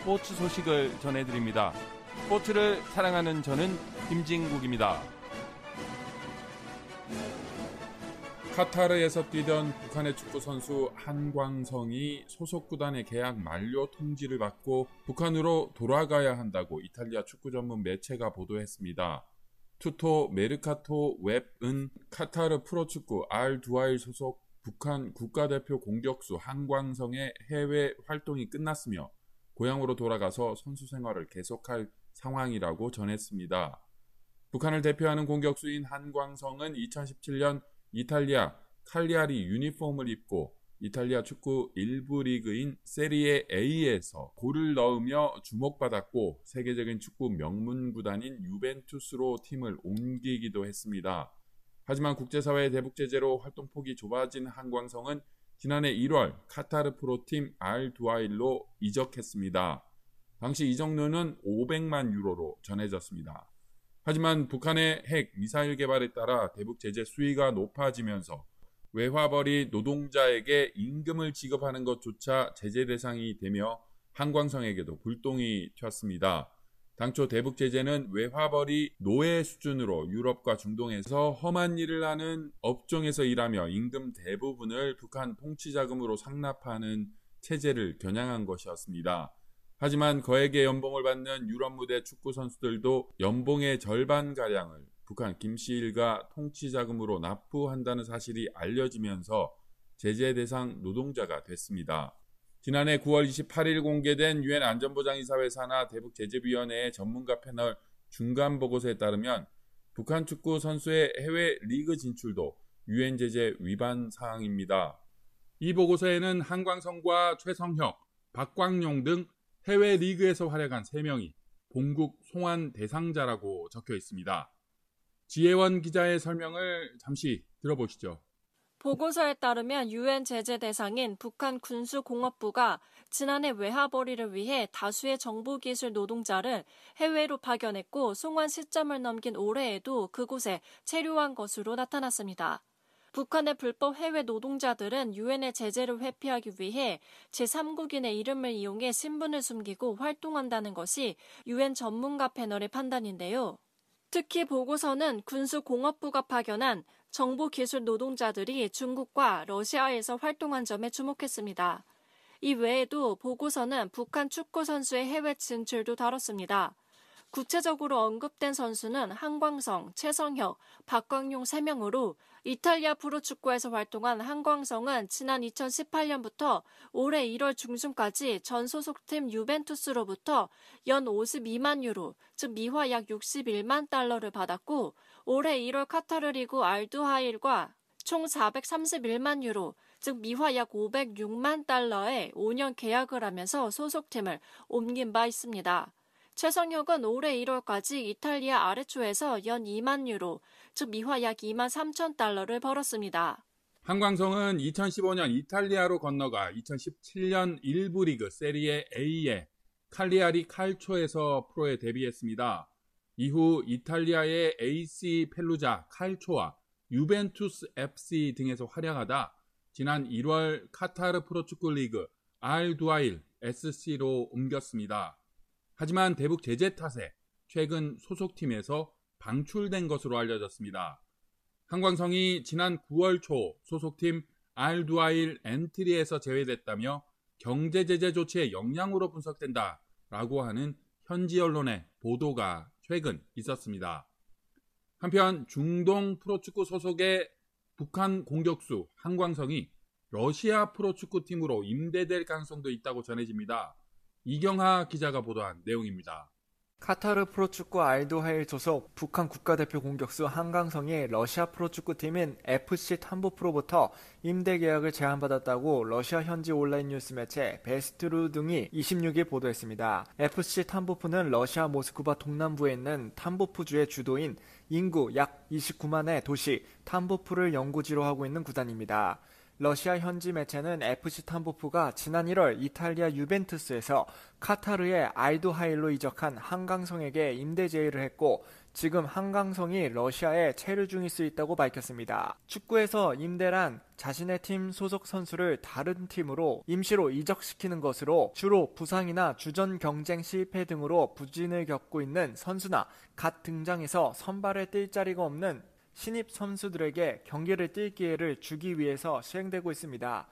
스포츠 소식을 전해드립니다. 스포츠를 사랑하는 저는 김진국입니다. 카타르에서 뛰던 북한의 축구 선수 한광성이 소속 구단의 계약 만료 통지를 받고 북한으로 돌아가야 한다고 이탈리아 축구 전문 매체가 보도했습니다. 투토 메르카토 웹은 카타르 프로축구 알 두아일 소속 북한 국가대표 공격수 한광성의 해외 활동이 끝났으며 고향으로 돌아가서 선수 생활을 계속할 상황이라고 전했습니다. 북한을 대표하는 공격수인 한광성은 2017년 이탈리아 칼리아리 유니폼을 입고 이탈리아 축구 1부 리그인 세리에 A에서 골을 넣으며 주목받았고 세계적인 축구 명문 구단인 유벤투스로 팀을 옮기기도 했습니다. 하지만 국제사회의 대북 제재로 활동 폭이 좁아진 한광성은 지난해 1월 카타르 프로팀 알두아일로 이적했습니다. 당시 이적료는 500만 유로로 전해졌습니다. 하지만 북한의 핵 미사일 개발에 따라 대북 제재 수위가 높아지면서 외화벌이 노동자에게 임금을 지급하는 것조차 제재 대상이 되며 한광성에게도 불똥이 튀었습니다. 당초 대북 제재는 외화벌이 노예 수준으로 유럽과 중동에서 험한 일을 하는 업종에서 일하며 임금 대부분을 북한 통치 자금으로 상납하는 체제를 겨냥한 것이었습니다. 하지만 거액의 연봉을 받는 유럽 무대 축구 선수들도 연봉의 절반 가량을 북한 김씨 일가 통치 자금으로 납부한다는 사실이 알려지면서 제재 대상 노동자가 됐습니다. 지난해 9월 28일 공개된 유엔 안전보장이사회 산하 대북 제재위원회의 전문가 패널 중간 보고서에 따르면 북한 축구 선수의 해외 리그 진출도 유엔 제재 위반 사항입니다. 이 보고서에는 한광성과 최성혁, 박광용 등 해외 리그에서 활약한 3명이 본국 송환 대상자라고 적혀 있습니다. 지혜원 기자의 설명을 잠시 들어보시죠. 보고서에 따르면 유엔 제재 대상인 북한 군수공업부가 지난해 외화벌이를 위해 다수의 정보기술 노동자를 해외로 파견했고 송환 시점을 넘긴 올해에도 그곳에 체류한 것으로 나타났습니다. 북한의 불법 해외 노동자들은 유엔의 제재를 회피하기 위해 제3국인의 이름을 이용해 신분을 숨기고 활동한다는 것이 유엔 전문가 패널의 판단인데요. 특히 보고서는 군수공업부가 파견한 정보 기술 노동자들이 중국과 러시아에서 활동한 점에 주목했습니다. 이 외에도 보고서는 북한 축구 선수의 해외 진출도 다뤘습니다. 구체적으로 언급된 선수는 한광성, 최성혁, 박광용 3명으로 이탈리아 프로축구에서 활동한 한광성은 지난 2018년부터 올해 1월 중순까지 전 소속팀 유벤투스로부터 연 52만 유로, 즉 미화 약 61만 달러를 받았고 올해 1월 카타르 리그 알두하일과 총 431만 유로, 즉 미화 약 506만 달러의 5년 계약을 하면서 소속팀을 옮긴 바 있습니다. 최성혁은 올해 1월까지 이탈리아 아레초에서 연 2만 유로, 즉 미화 약 2만 3천 달러를 벌었습니다. 한광성은 2015년 이탈리아로 건너가 2017년 1부 리그 세리에 A에 칼리아리 칼초에서 프로에 데뷔했습니다. 이후 이탈리아의 AC 펠루자 칼초와 유벤투스 FC 등에서 활약하다 지난 1월 카타르 프로축구 리그 알 두아일 SC로 옮겼습니다. 하지만 대북 제재 탓에 최근 소속팀에서 방출된 것으로 알려졌습니다. 한광성이 지난 9월 초 소속팀 알 두아일 엔트리에서 제외됐다며 경제 제재 조치의 영향으로 분석된다 라고 하는 현지 언론의 보도가 최근 있었습니다. 한편 중동 프로축구 소속의 북한 공격수 한광성이 러시아 프로축구팀으로 임대될 가능성도 있다고 전해집니다. 이경하 기자가 보도한 내용입니다. 카타르 프로축구 알도하일 소속 북한 국가대표 공격수 한강성이 러시아 프로축구팀인 FC 탐보프로부터 임대 계약을 제안받았다고 러시아 현지 온라인 뉴스 매체 베스트루 등이 26일 보도했습니다. FC 탐보프는 러시아 모스크바 동남부에 있는 탐보프주의 주도인 인구 약 29만의 도시 탐보프를 연구지로 하고 있는 구단입니다. 러시아 현지 매체는 FC 탐보프가 지난 1월 이탈리아 유벤투스에서 카타르의 알도하일로 이적한 한강성에게 임대 제의를 했고 지금 한강성이 러시아에 체류 중일 수 있다고 밝혔습니다. 축구에서 임대란 자신의 팀 소속 선수를 다른 팀으로 임시로 이적시키는 것으로 주로 부상이나 주전 경쟁 실패 등으로 부진을 겪고 있는 선수나 갓 등장해서 선발에 뛸 자리가 없는 신입 선수들에게 경기를 뛸 기회를 주기 위해서 시행되고 있습니다.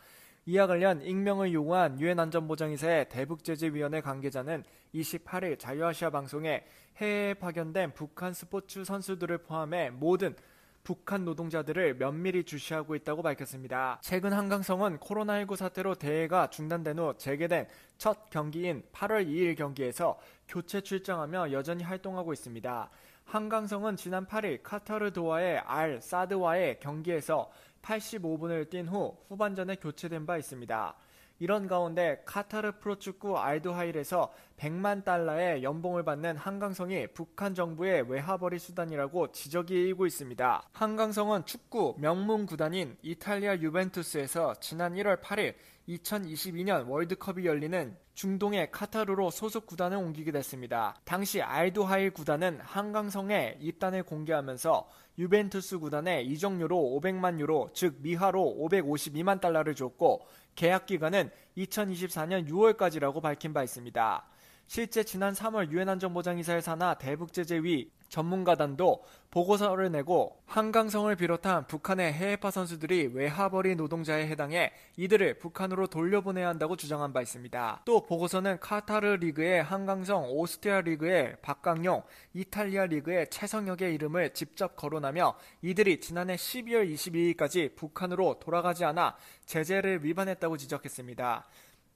이와 관련 익명을 요구한 유엔 안전보장이사의 대북제재위원회 관계자는 28일 자유아시아 방송에 해외에 파견된 북한 스포츠 선수들을 포함해 모든 북한 노동자들을 면밀히 주시하고 있다고 밝혔습니다. 최근 한강성은 코로나19 사태로 대회가 중단된 후 재개된 첫 경기인 8월 2일 경기에서 교체 출장하며 여전히 활동하고 있습니다. 한강성은 지난 8일 카타르 도와의 알 사드와의 경기에서 85분을 뛴 후 후반전에 교체된 바 있습니다. 이런 가운데 카타르 프로축구 알도하일에서 100만 달러의 연봉을 받는 한강성이 북한 정부의 외화벌이 수단이라고 지적이 일고 있습니다. 한강성은 축구 명문 구단인 이탈리아 유벤투스에서 지난 1월 8일 2022년 월드컵이 열리는 중동의 카타르로 소속 구단을 옮기게 됐습니다. 당시 알도하일 구단은 한강성에 입단을 공개하면서 유벤투스 구단에 이적료로 500만 유로, 즉 미화로 552만 달러를 줬고 계약 기간은 2024년 6월까지라고 밝힌 바 있습니다. 실제 지난 3월 유엔 안전보장이사의 산하 대북제재위 전문가단도 보고서를 내고 한강성을 비롯한 북한의 해외파 선수들이 외화벌이 노동자에 해당해 이들을 북한으로 돌려보내야 한다고 주장한 바 있습니다. 또 보고서는 카타르 리그의 한강성, 오스트리아 리그의 박강용, 이탈리아 리그의 최성혁의 이름을 직접 거론하며 이들이 지난해 12월 22일까지 북한으로 돌아가지 않아 제재를 위반했다고 지적했습니다.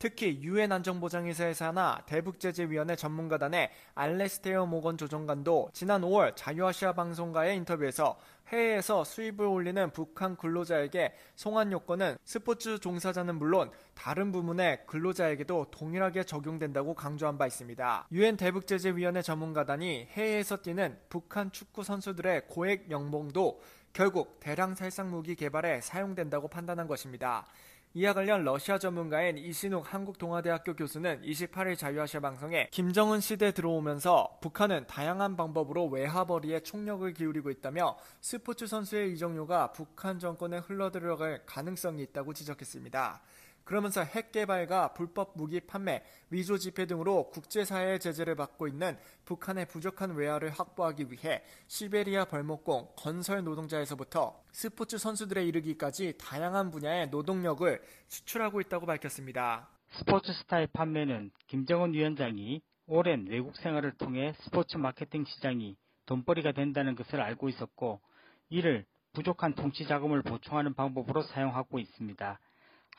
특히 유엔 안전보장회사의 산하 대북제재위원회 전문가단의 알레스테어 모건 조정관도 지난 5월 자유아시아 방송과의 인터뷰에서 해외에서 수입을 올리는 북한 근로자에게 송환 요건은 스포츠 종사자는 물론 다른 부문의 근로자에게도 동일하게 적용된다고 강조한 바 있습니다. 유엔 대북제재위원회 전문가단이 해외에서 뛰는 북한 축구 선수들의 고액 연봉도 결국 대량 살상 무기 개발에 사용된다고 판단한 것입니다. 이와 관련 러시아 전문가인 이신욱 한국동아대학교 교수는 28일 자유아시아 방송에 김정은 시대 들어오면서 북한은 다양한 방법으로 외화벌이에 총력을 기울이고 있다며 스포츠 선수의 이적료가 북한 정권에 흘러들어갈 가능성이 있다고 지적했습니다. 그러면서 핵 개발과 불법 무기 판매, 위조 지폐 등으로 국제사회의 제재를 받고 있는 북한의 부족한 외화를 확보하기 위해 시베리아 벌목공, 건설 노동자에서부터 스포츠 선수들에 이르기까지 다양한 분야의 노동력을 수출하고 있다고 밝혔습니다. 스포츠 스타의 판매는 김정은 위원장이 오랜 외국 생활을 통해 스포츠 마케팅 시장이 돈벌이가 된다는 것을 알고 있었고 이를 부족한 통치 자금을 보충하는 방법으로 사용하고 있습니다.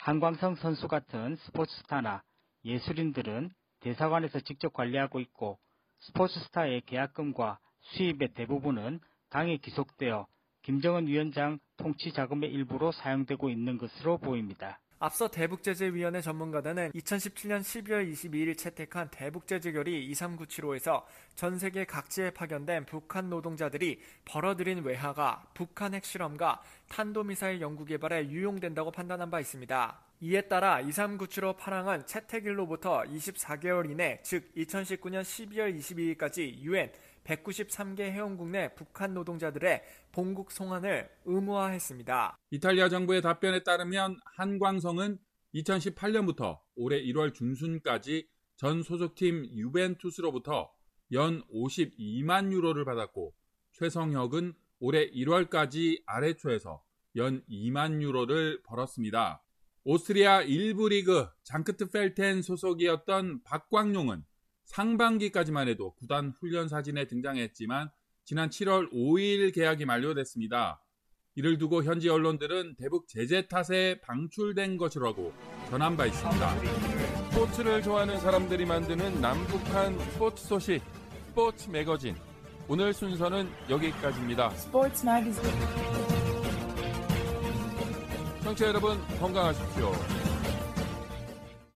한광성 선수 같은 스포츠 스타나 예술인들은 대사관에서 직접 관리하고 있고 스포츠 스타의 계약금과 수입의 대부분은 당에 기속되어 김정은 위원장 통치 자금의 일부로 사용되고 있는 것으로 보입니다. 앞서 대북제재위원회 전문가단은 2017년 12월 22일 채택한 대북제재결의 2397호에서 전 세계 각지에 파견된 북한 노동자들이 벌어들인 외화가 북한 핵실험과 탄도미사일 연구 개발에 유용된다고 판단한 바 있습니다. 이에 따라 2397호 파랑은 채택일로부터 24개월 이내 즉 2019년 12월 22일까지 유엔 193개 회원국 내 북한 노동자들의 본국 송환을 의무화했습니다. 이탈리아 정부의 답변에 따르면 한광성은 2018년부터 올해 1월 중순까지 전 소속팀 유벤투스로부터 연 52만 유로를 받았고 최성혁은 올해 1월까지 아래초에서 연 2만 유로를 벌었습니다. 오스트리아 1부 리그 장크트펠텐 소속이었던 박광용은 상반기까지만 해도 구단 훈련 사진에 등장했지만 지난 7월 5일 계약이 만료됐습니다. 이를 두고 현지 언론들은 대북 제재 탓에 방출된 것이라고 전한 바 있습니다. 스포츠를 좋아하는 사람들이 만드는 남북한 스포츠 소식 스포츠 매거진. 오늘 순서는 여기까지입니다. Sports Magazine. 청취자 여러분 건강하십시오.